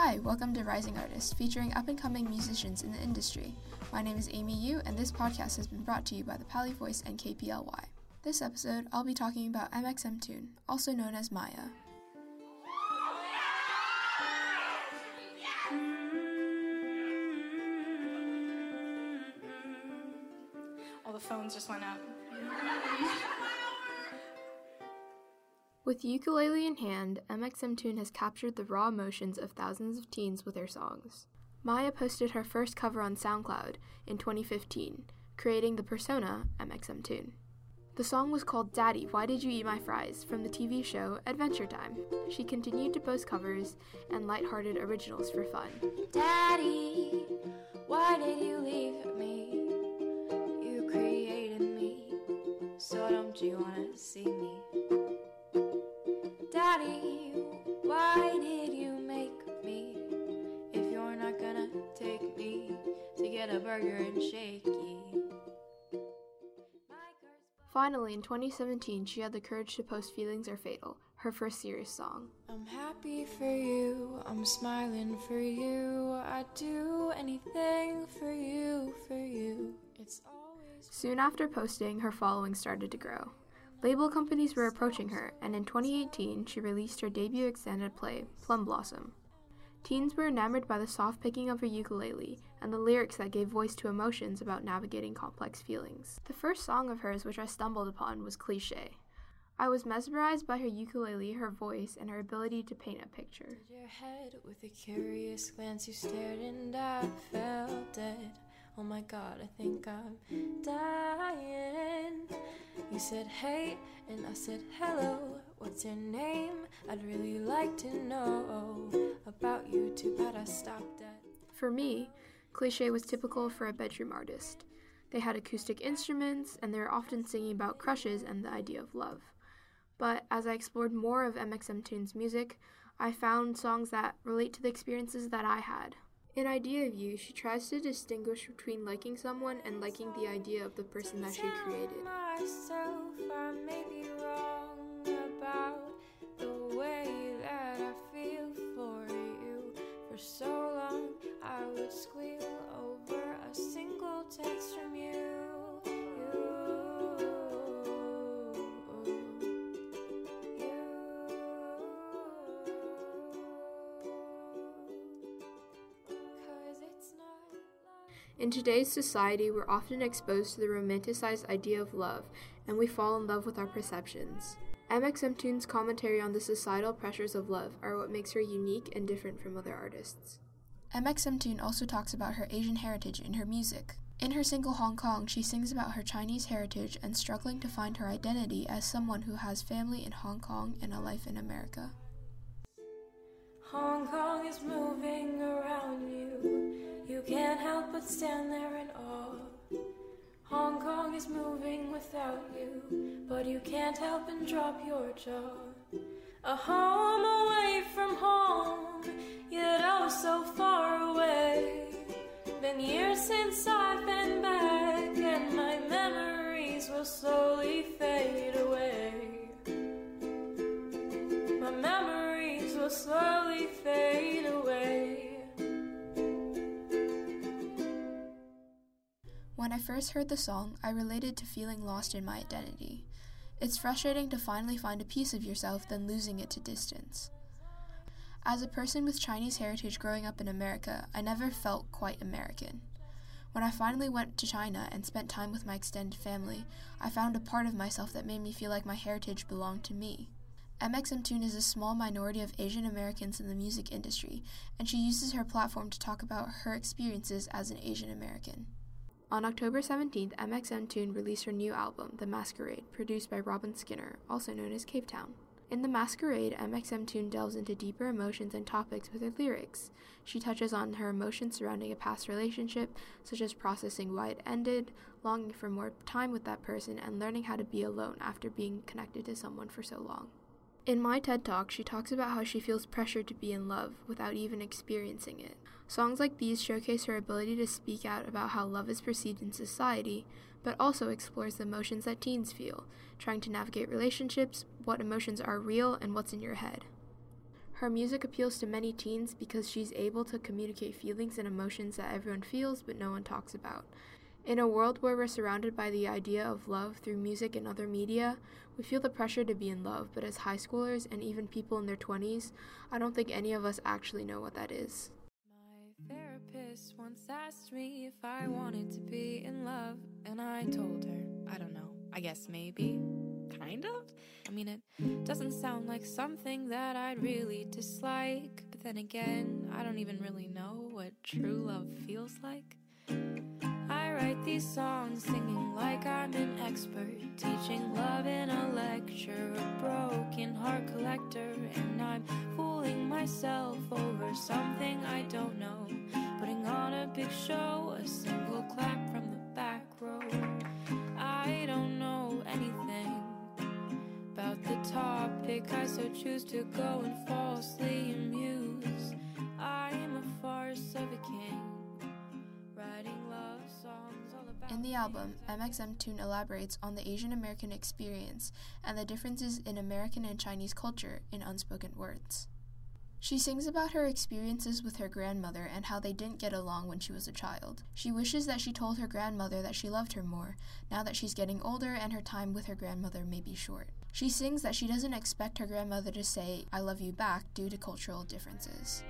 Hi, welcome to Rising Artists, featuring up and coming musicians in the industry. My name is Amy Yu, and this podcast has been brought to you by the Paly Voice and KPLY. This episode, I'll be talking about mxmtoon, also known as Maya. All the phones just went up. With ukulele in hand, mxmtoon has captured the raw emotions of thousands of teens with her songs. Maya posted her first cover on SoundCloud in 2015, creating the persona mxmtoon. The song was called Daddy, Why Did You Eat My Fries from the TV show Adventure Time. She continued to post covers and lighthearted originals for fun. Daddy, why did you leave me? You created me, so don't you wanna see me? Daddy, why did you make me? If you're not gonna take me to get a burger and shaky. Finally, in 2017, she had the courage to post Feelings Are Fatal, her first serious song. I'm happy for you, I'm smiling for you. I'd do anything for you, for you. It's always. Soon after posting, her following started to grow. Label companies were approaching her, and in 2018, she released her debut extended play, Plum Blossom. Teens were enamored by the soft picking of her ukulele and the lyrics that gave voice to emotions about navigating complex feelings. The first song of hers which I stumbled upon was Cliche. I was mesmerized by her ukulele, her voice, and her ability to paint a picture. Your head with a curious glance, you stared and I felt dead. Oh my god, I think I'm dying. You said hey, and I said hello. What's your name? I'd really like to know about you. Too bad I stopped at. For me, Cliche was typical for a bedroom artist. They had acoustic instruments, and they were often singing about crushes and the idea of love. But as I explored more of mxmtoon's music, I found songs that relate to the experiences that I had. In Idea of You, she tries to distinguish between liking someone and liking the idea of the person that she created. In today's society, we're often exposed to the romanticized idea of love, and we fall in love with our perceptions. mxmtoon's commentary on the societal pressures of love are what makes her unique and different from other artists. mxmtoon also talks about her Asian heritage in her music. In her single Hong Kong, she sings about her Chinese heritage and struggling to find her identity as someone who has family in Hong Kong and a life in America. Hong Kong is moving around you. But stand there in awe. Hong Kong is moving without you, but you can't help and drop your jaw. A home away from home, yet oh so far away. Been years since I've been back, and my memories will slowly fade away. My memories will slowly When I first heard the song, I related to feeling lost in my identity. It's frustrating to finally find a piece of yourself, then losing it to distance. As a person with Chinese heritage growing up in America, I never felt quite American. When I finally went to China and spent time with my extended family, I found a part of myself that made me feel like my heritage belonged to me. mxmtoon is a small minority of Asian Americans in the music industry, and she uses her platform to talk about her experiences as an Asian American. On October 17th, mxmtoon released her new album, The Masquerade, produced by Robin Skinner, also known as Cavetown. In The Masquerade, mxmtoon delves into deeper emotions and topics with her lyrics. She touches on her emotions surrounding a past relationship, such as processing why it ended, longing for more time with that person, and learning how to be alone after being connected to someone for so long. In my TED Talk, she talks about how she feels pressured to be in love without even experiencing it. Songs like these showcase her ability to speak out about how love is perceived in society, but also explores the emotions that teens feel, trying to navigate relationships, what emotions are real, and what's in your head. Her music appeals to many teens because she's able to communicate feelings and emotions that everyone feels but no one talks about. In a world where we're surrounded by the idea of love through music and other media, we feel the pressure to be in love, but as high schoolers and even people in their 20s, I don't think any of us actually know what that is. Therapist once asked me if I wanted to be in love, and I told her, I don't know, I guess maybe. Kind of? I mean, it doesn't sound like something that I'd really dislike, but then again, I don't even really know what true love feels like. These songs singing like I'm an expert, teaching love in a lecture, a broken heart collector, and I'm fooling myself over something I don't know, putting on a big show, a single clap from the back row. I don't know anything about the topic, I so choose to go and falsely amuse. In the album, mxmtoon elaborates on the Asian American experience and the differences in American and Chinese culture in unspoken words. She sings about her experiences with her grandmother and how they didn't get along when she was a child. She wishes that she told her grandmother that she loved her more, now that she's getting older and her time with her grandmother may be short. She sings that she doesn't expect her grandmother to say, I love you back due to cultural differences.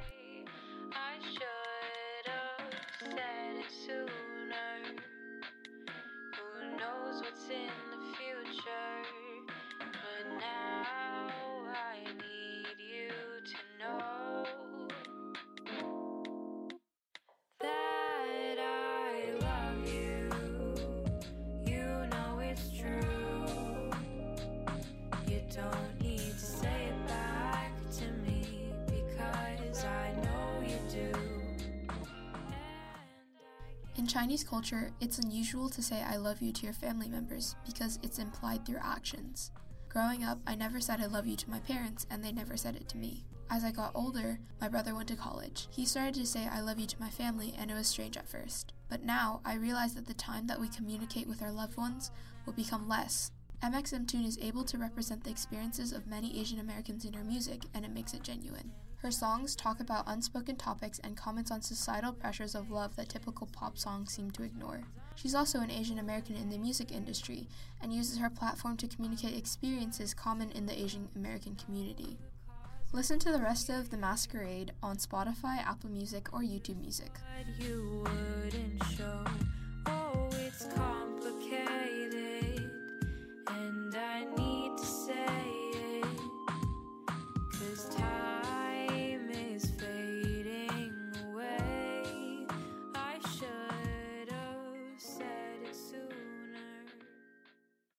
Chinese culture, it's unusual to say I love you to your family members because it's implied through actions. Growing up, I never said I love you to my parents, and they never said it to me. As I got older, my brother went to college. He started to say I love you to my family, and it was strange at first. But now, I realize that the time that we communicate with our loved ones will become less. mxmtoon is able to represent the experiences of many Asian Americans in her music, and it makes it genuine. Her songs talk about unspoken topics and comments on societal pressures of love that typical pop songs seem to ignore. She's also an Asian American in the music industry and uses her platform to communicate experiences common in the Asian American community. Listen to the rest of The Masquerade on Spotify, Apple Music, or YouTube Music.